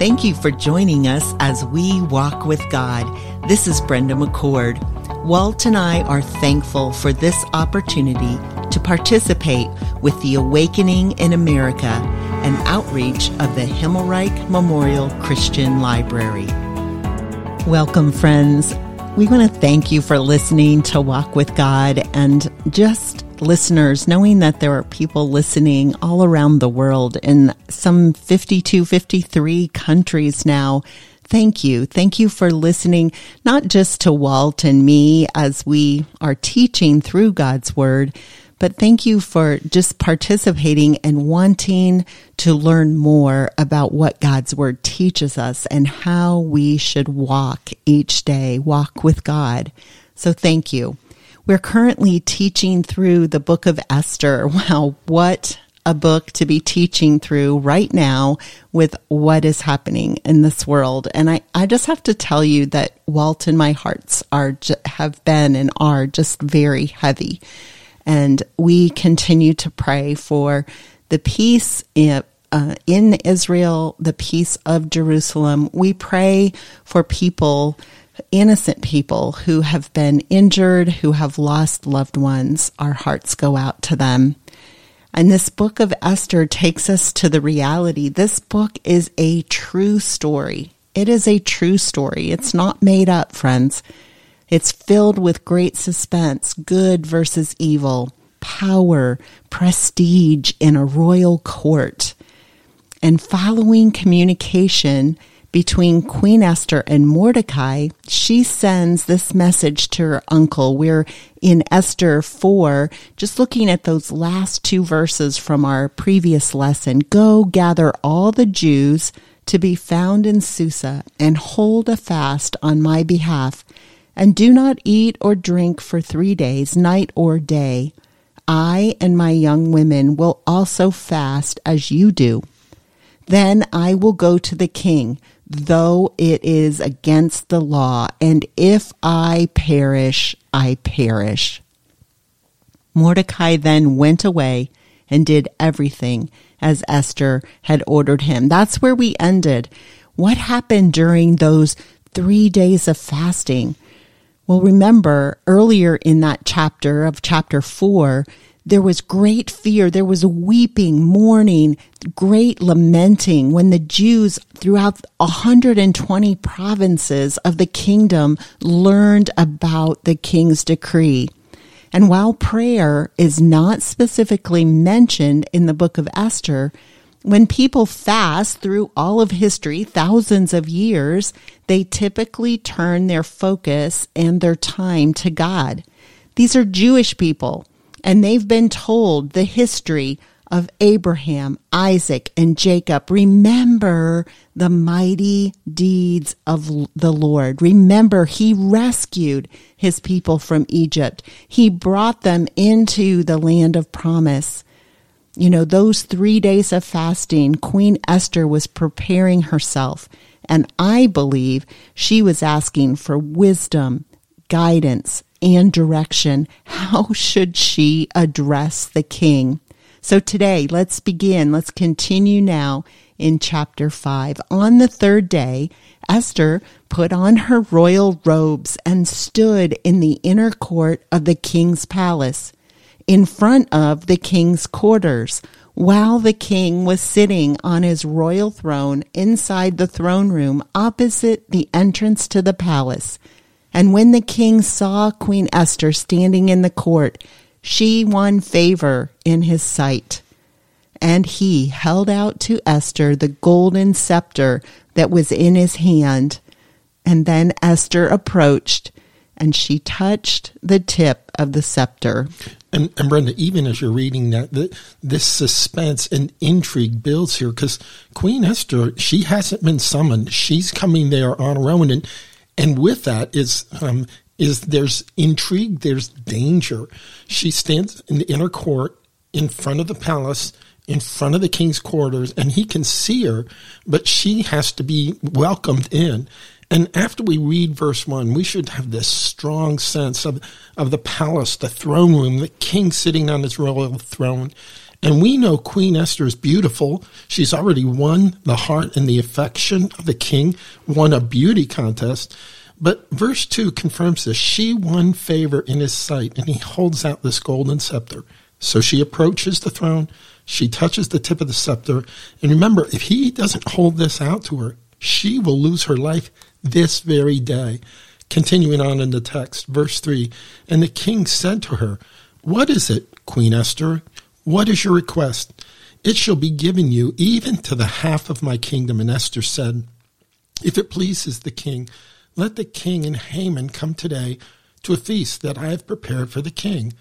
Thank you for joining us as we walk with God. This is Brenda McCord. Walt and I are thankful for this opportunity to participate with the Awakening in America, an outreach of the Himmelreich Memorial Christian Library. Welcome, friends. We want to thank you for listening to Walk with God and just listeners, knowing that there are people listening all around the world in some 52, 53 countries now. Thank you. Thank you for listening, not just to Walt and me as we are teaching through God's Word, but thank you for just participating and wanting to learn more about what God's Word teaches us and how we should walk each day, walk with God. So thank you. We're currently teaching through the book of Esther. Wow, what a book to be teaching through right now with what is happening in this world. And I, I just have to tell you that Walt and my hearts are, have been and are just very heavy. And we continue to pray for the peace in, uh, in Israel, the peace of Jerusalem. We pray for people innocent people who have been injured, who have lost loved ones. Our hearts go out to them. And this book of Esther takes us to the reality. This book is a true story. It is a true story. It's not made up, friends. It's filled with great suspense, good versus evil, power, prestige in a royal court. And following communication between Queen Esther and Mordecai, she sends this message to her uncle. We're in Esther 4, just looking at those last two verses from our previous lesson. Go gather all the Jews to be found in Susa and hold a fast on my behalf, and do not eat or drink for three days, night or day. I and my young women will also fast as you do. Then I will go to the king though it is against the law, and if I perish, I perish. Mordecai then went away and did everything as Esther had ordered him. That's where we ended. What happened during those three days of fasting? Well, remember earlier in that chapter of chapter four, there was great fear. There was weeping, mourning, great lamenting when the Jews throughout 120 provinces of the kingdom learned about the king's decree. And while prayer is not specifically mentioned in the book of Esther, when people fast through all of history, thousands of years, they typically turn their focus and their time to God. These are Jewish people and they've been told the history of Abraham, Isaac, and Jacob. Remember the mighty deeds of the Lord. Remember, he rescued his people from Egypt. He brought them into the land of promise. You know, those three days of fasting, Queen Esther was preparing herself. And I believe she was asking for wisdom, guidance, and direction. How should she address the king? So today, let's begin. Let's continue now in chapter 5. On the third day, Esther put on her royal robes and stood in the inner court of the king's palace, in front of the king's quarters, while the king was sitting on his royal throne inside the throne room opposite the entrance to the palace. And when the king saw Queen Esther standing in the court, she won favor in his sight. And he held out to Esther the golden scepter that was in his hand. And then Esther approached and she touched the tip of the scepter. And, and Brenda, even as you're reading that, the, this suspense and intrigue builds here because Queen Esther, she hasn't been summoned. She's coming there on her own. And and with that is um, is there's intrigue, there's danger. She stands in the inner court in front of the palace, in front of the king's quarters, and he can see her, but she has to be welcomed in. And after we read verse 1, we should have this strong sense of, of the palace, the throne room, the king sitting on his royal throne. And we know Queen Esther is beautiful. She's already won the heart and the affection of the king, won a beauty contest. But verse 2 confirms this. She won favor in his sight, and he holds out this golden scepter. So she approaches the throne. She touches the tip of the scepter. And remember, if he doesn't hold this out to her, she will lose her life this very day. Continuing on in the text, verse 3 And the king said to her, What is it, Queen Esther? What is your request? It shall be given you even to the half of my kingdom. And Esther said, If it pleases the king, let the king and Haman come today to a feast that I have prepared for the king.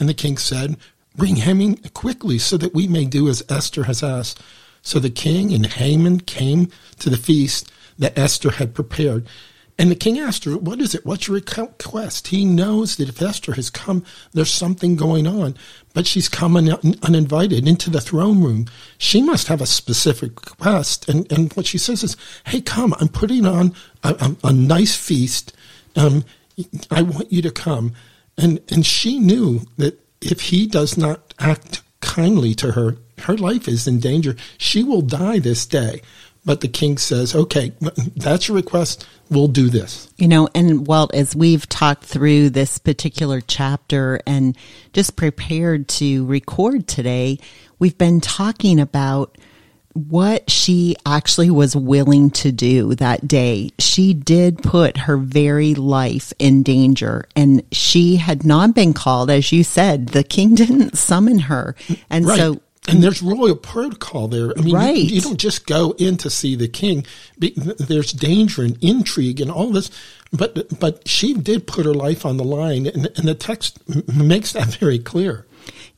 And the king said, Bring Haman quickly so that we may do as Esther has asked. So the king and Haman came to the feast that Esther had prepared. And the king asked her, What is it? What's your request? He knows that if Esther has come, there's something going on, but she's come un- uninvited into the throne room. She must have a specific request. And, and what she says is, Hey, come, I'm putting on a, a, a nice feast. Um, I want you to come. And, and she knew that if he does not act kindly to her, her life is in danger. She will die this day. But the king says, okay, that's your request. We'll do this. You know, and Walt, as we've talked through this particular chapter and just prepared to record today, we've been talking about what she actually was willing to do that day. She did put her very life in danger and she had not been called, as you said, the king didn't summon her. And right. so and there's royal protocol there. I mean, right. you, you, don't just go in to see the king. There's danger and intrigue and all this. But but she did put her life on the line, and, and the text makes that very clear.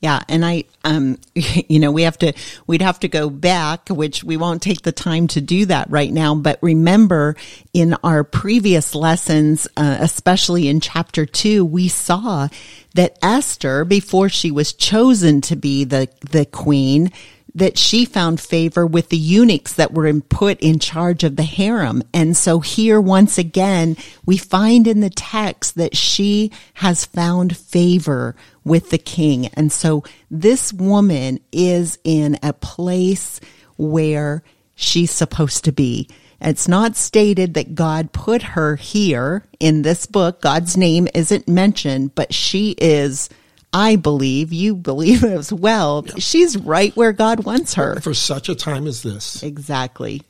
Yeah, and I, um, you know, we have to, we'd have to go back, which we won't take the time to do that right now. But remember, in our previous lessons, uh, especially in chapter two, we saw that Esther, before she was chosen to be the, the queen, that she found favor with the eunuchs that were put in charge of the harem. And so here, once again, we find in the text that she has found favor with the king. And so this woman is in a place where she's supposed to be. It's not stated that God put her here in this book. God's name isn't mentioned, but she is, I believe, you believe as well. Yep. She's right where God wants her. For such a time as this. Exactly.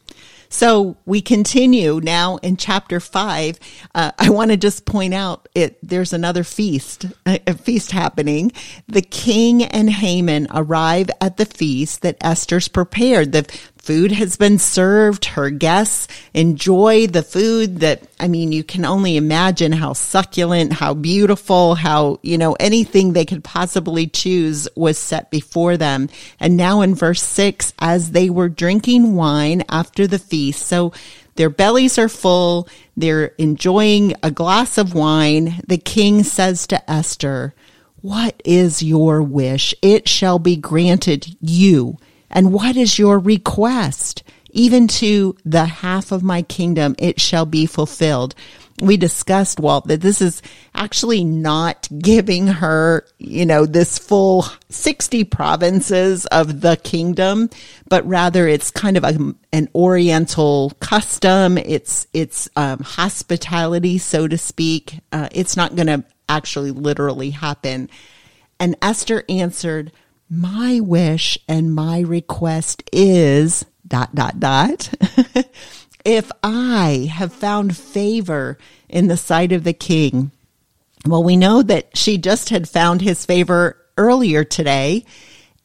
So we continue now in chapter five. Uh, I want to just point out it. There's another feast, a feast happening. The king and Haman arrive at the feast that Esther's prepared. The food has been served. Her guests enjoy the food that, I mean, you can only imagine how succulent, how beautiful, how, you know, anything they could possibly choose was set before them. And now in verse six, as they were drinking wine after the feast, so their bellies are full. They're enjoying a glass of wine. The king says to Esther, what is your wish? It shall be granted you and what is your request? Even to the half of my kingdom, it shall be fulfilled. We discussed, Walt, that this is actually not giving her, you know, this full 60 provinces of the kingdom, but rather it's kind of a, an oriental custom. It's, it's, um, hospitality, so to speak. Uh, it's not going to actually literally happen. And Esther answered, my wish and my request is dot, dot, dot. if I have found favor in the sight of the king, well, we know that she just had found his favor earlier today.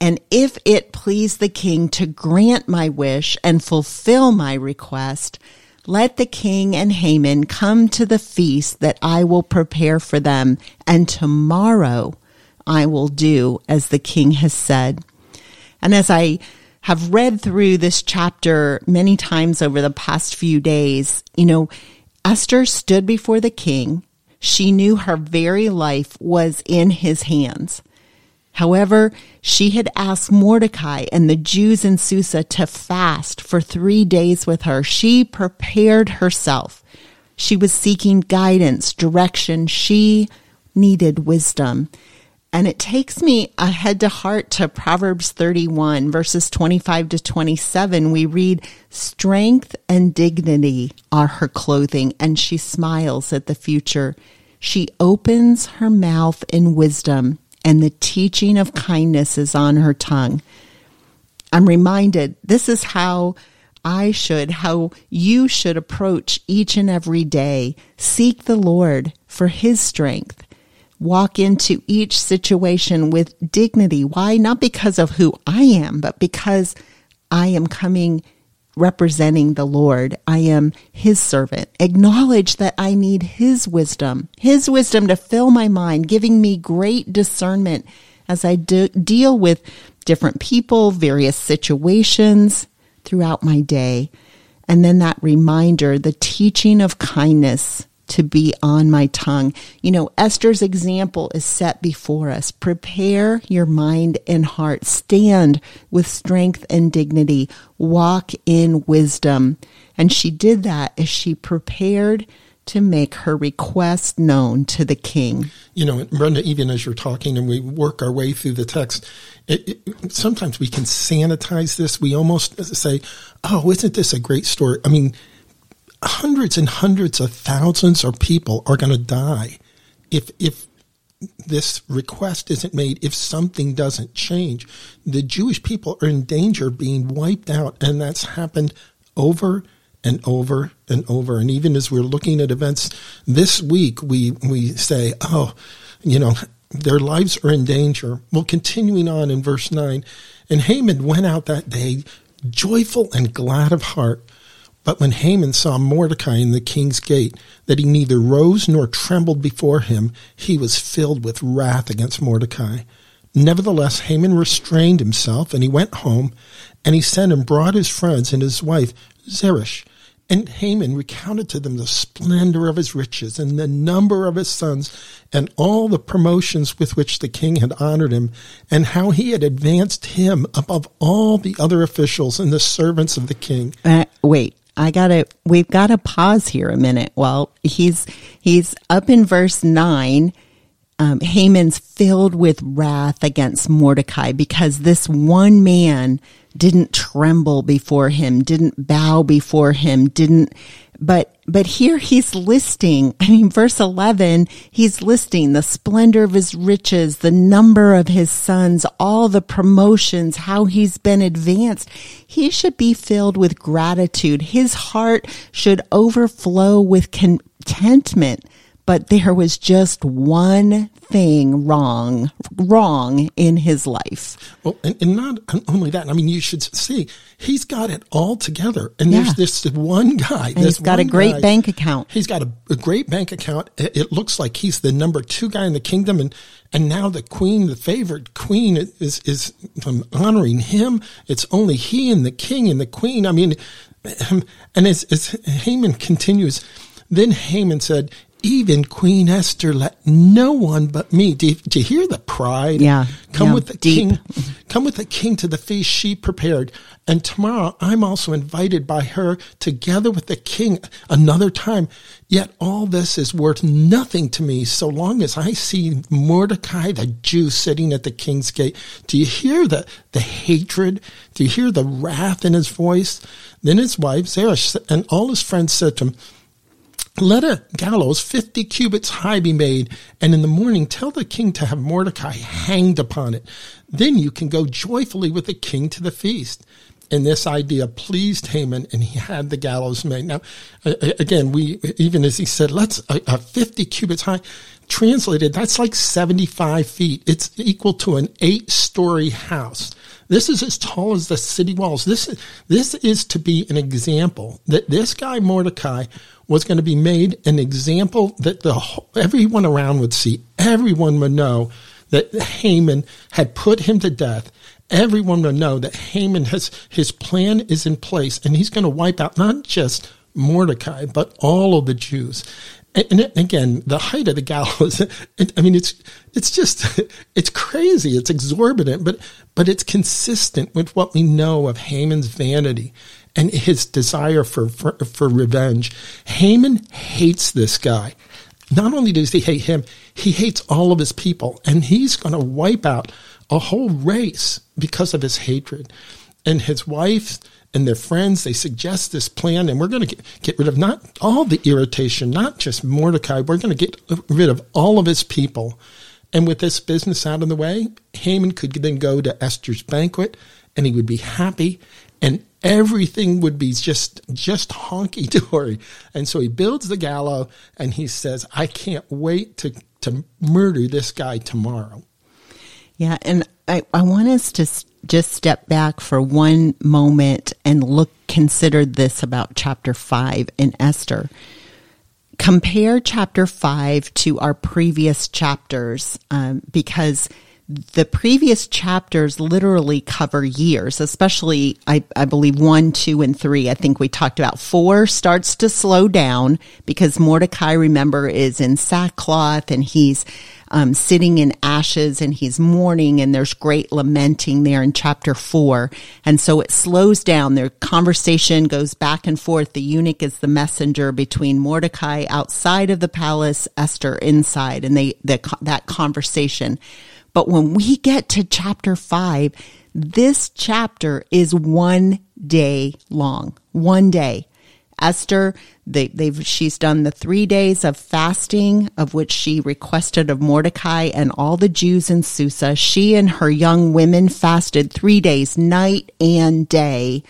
And if it please the king to grant my wish and fulfill my request, let the king and Haman come to the feast that I will prepare for them. And tomorrow I will do as the king has said. And as I have read through this chapter many times over the past few days, you know, Esther stood before the king. She knew her very life was in his hands. However, she had asked Mordecai and the Jews in Susa to fast for three days with her. She prepared herself. She was seeking guidance, direction. She needed wisdom. And it takes me a head to heart to Proverbs 31, verses 25 to 27. We read, Strength and dignity are her clothing, and she smiles at the future. She opens her mouth in wisdom, and the teaching of kindness is on her tongue. I'm reminded this is how I should, how you should approach each and every day. Seek the Lord for his strength. Walk into each situation with dignity. Why? Not because of who I am, but because I am coming representing the Lord. I am his servant. Acknowledge that I need his wisdom, his wisdom to fill my mind, giving me great discernment as I de- deal with different people, various situations throughout my day. And then that reminder, the teaching of kindness to be on my tongue. You know, Esther's example is set before us. Prepare your mind and heart. Stand with strength and dignity. Walk in wisdom. And she did that as she prepared to make her request known to the king. You know, Brenda, even as you're talking and we work our way through the text, it, it, sometimes we can sanitize this. We almost say, oh, isn't this a great story? I mean, hundreds and hundreds of thousands of people are going to die if if this request isn't made if something doesn't change. The jewish people are in danger of being wiped out and that's happened over and over and over. And even as we're looking at events this week we we say oh you know their lives are in danger. Well continuing on in verse 9 and haman went out that day joyful and glad of heart but when Haman saw Mordecai in the king's gate, that he neither rose nor trembled before him, he was filled with wrath against Mordecai. Nevertheless, Haman restrained himself, and he went home, and he sent and brought his friends and his wife Zeresh. And Haman recounted to them the splendor of his riches and the number of his sons and all the promotions with which the king had honored him and how he had advanced him above all the other officials and the servants of the king. Uh, wait, I gotta, we've got to pause here a minute. Well, he's, he's up in verse nine. Um, Haman's filled with wrath against Mordecai because this one man didn't tremble before him, didn't bow before him, didn't but, but here he's listing, I mean, verse 11, he's listing the splendor of his riches, the number of his sons, all the promotions, how he's been advanced. He should be filled with gratitude. His heart should overflow with contentment but there was just one thing wrong, wrong in his life. Well, and, and not only that, I mean, you should see he's got it all together. And yeah. there's this one guy. And he's got a great guy, bank account. He's got a, a great bank account. It, it, looks like he's the number two guy in the kingdom. And, and now the queen, the favorite queen is, is um, honoring him. It's only he and the king and the queen. I mean, um, and as, as Haman continues, then Haman said, even Queen Esther let no one but me. Do you, do you hear the pride? Yeah. Come yeah, with the deep. king. Come with the king to the feast she prepared. And tomorrow I'm also invited by her together with the king another time. Yet all this is worth nothing to me so long as I see Mordecai the Jew sitting at the king's gate. Do you hear the, the hatred? Do you hear the wrath in his voice? Then his wife, Zeresh, and all his friends said to him, let a gallows 50 cubits high be made, and in the morning tell the king to have Mordecai hanged upon it. Then you can go joyfully with the king to the feast. And this idea pleased Haman, and he had the gallows made. Now, again, we even as he said, let's a, a 50 cubits high. Translated, that's like 75 feet. It's equal to an eight-story house. This is as tall as the city walls. This this is to be an example that this guy Mordecai was going to be made an example that the everyone around would see. Everyone would know that Haman had put him to death. Everyone would know that Haman has his plan is in place, and he's going to wipe out not just Mordecai but all of the Jews. And again, the height of the gallows. I mean, it's it's just it's crazy. It's exorbitant, but but it's consistent with what we know of Haman's vanity and his desire for, for, for revenge. Haman hates this guy. Not only does he hate him, he hates all of his people, and he's going to wipe out a whole race because of his hatred. And his wife and their friends, they suggest this plan, and we're going to get, get rid of not all the irritation, not just Mordecai, we're going to get rid of all of his people. And with this business out of the way, Haman could then go to Esther's banquet and he would be happy and everything would be just just honky dory. And so he builds the gallows and he says, I can't wait to, to murder this guy tomorrow. Yeah, and I, I want us to just step back for one moment and look consider this about chapter 5 in Esther. Compare chapter 5 to our previous chapters um, because the previous chapters literally cover years, especially, I, I, believe, one, two, and three. I think we talked about four starts to slow down because Mordecai, remember, is in sackcloth and he's um, sitting in ashes and he's mourning and there's great lamenting there in chapter four. And so it slows down. Their conversation goes back and forth. The eunuch is the messenger between Mordecai outside of the palace, Esther inside, and they, the, that conversation. But when we get to chapter five, this chapter is one day long, one day. Esther, they, have she's done the three days of fasting of which she requested of Mordecai and all the Jews in Susa. She and her young women fasted three days, night and day.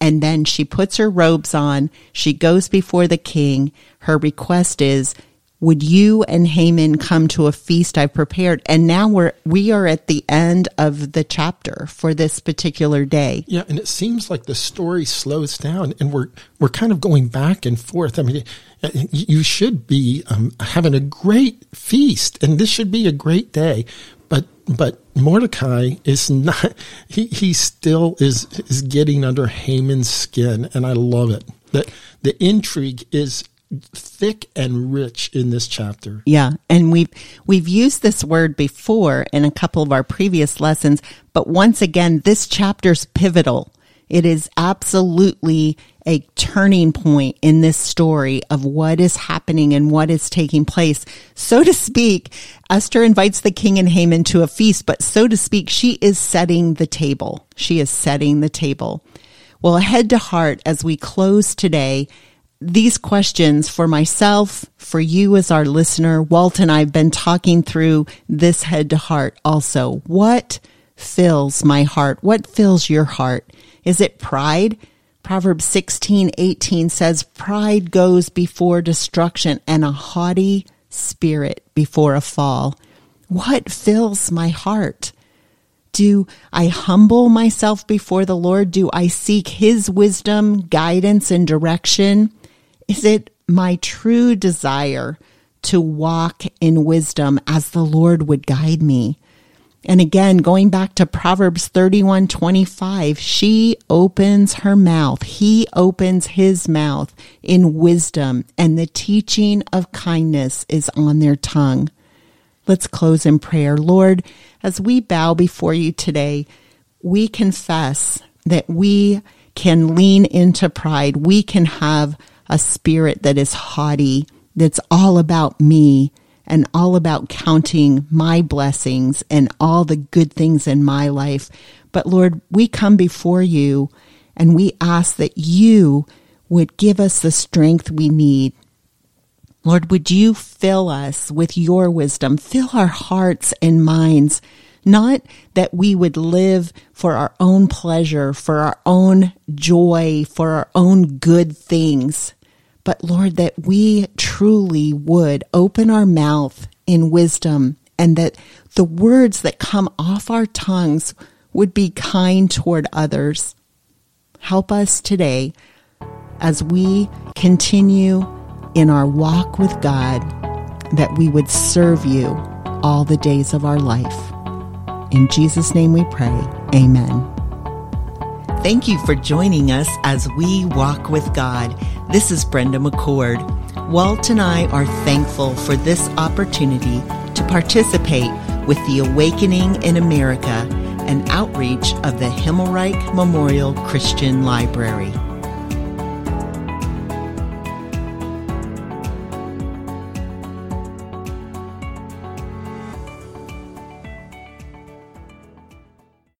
And then she puts her robes on. She goes before the king. Her request is, would you and Haman come to a feast I've prepared? And now we're, we are at the end of the chapter for this particular day. Yeah. And it seems like the story slows down and we're, we're kind of going back and forth. I mean, you should be um, having a great feast and this should be a great day. But, but Mordecai is not, he, he still is, is getting under Haman's skin. And I love it. That the intrigue is thick and rich in this chapter. Yeah, and we've we've used this word before in a couple of our previous lessons, but once again this chapter's pivotal. It is absolutely a turning point in this story of what is happening and what is taking place. So to speak, Esther invites the king and Haman to a feast, but so to speak, she is setting the table. She is setting the table. Well, head to heart as we close today these questions for myself, for you as our listener. Walt and I have been talking through this head to heart also. What fills my heart? What fills your heart? Is it pride? Proverbs 16, 18 says, pride goes before destruction and a haughty spirit before a fall. What fills my heart? Do I humble myself before the Lord? Do I seek his wisdom, guidance, and direction? Is it my true desire to walk in wisdom as the Lord would guide me? And again, going back to Proverbs 31 25, she opens her mouth. He opens his mouth in wisdom, and the teaching of kindness is on their tongue. Let's close in prayer. Lord, as we bow before you today, we confess that we can lean into pride. We can have a spirit that is haughty, that's all about me and all about counting my blessings and all the good things in my life. But Lord, we come before you and we ask that you would give us the strength we need. Lord, would you fill us with your wisdom? Fill our hearts and minds not that we would live for our own pleasure, for our own joy, for our own good things, but Lord, that we truly would open our mouth in wisdom and that the words that come off our tongues would be kind toward others. Help us today as we continue in our walk with God that we would serve you all the days of our life. In Jesus' name we pray. Amen. Thank you for joining us as we walk with God. This is Brenda McCord. Walt and I are thankful for this opportunity to participate with the Awakening in America, an outreach of the Himmelreich Memorial Christian Library.